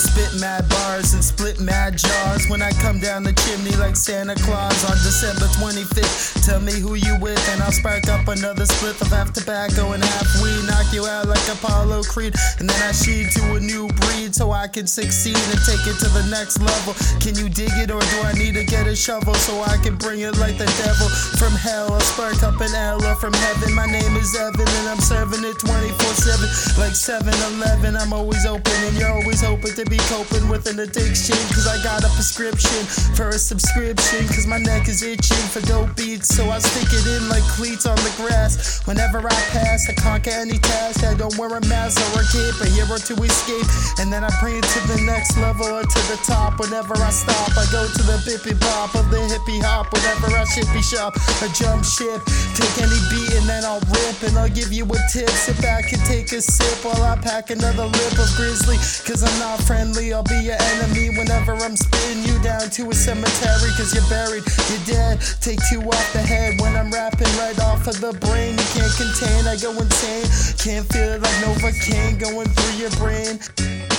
spit mad bars and split mad jars. When I come down the chimney like Santa Claus on December 25th. Tell me who you with, and I'll spark up another split of half tobacco and half weed. Knock you out like Apollo Creed, and then I sheed to a new breed so I can succeed and take it to the next level. Can you dig it, or do I need to get a shovel so I can bring it like the devil from hell? I'll spark up an L from heaven. My name is Evan, and I'm serving it 24 7 like 7 Eleven. I'm always open, and you're always hoping to be coping with an addiction. Cause I got a prescription for a subscription. Cause my neck is itching for dope beats, so I stick it in like cleats on the grass. Whenever I pass, I conquer any task. I don't wear a mask or a cape, a hero to escape. And then I it to the next level or to the top. Whenever I stop, I go to the bippy bop of the hippie hop. Whenever I shippy shop, I jump ship. Take any beat and then I'll rip and I'll give you a tip. Sit back and take a sip while I pack another lip of grizzly. Cause I'm not friendly, I'll be your enemy whenever I'm spitting you down to a cemetery. Cause you're buried, you're dead. Take two off the head when I'm rapping right off of the brain. You can't contain, I go insane. Can't feel it like Novocaine going through your brain.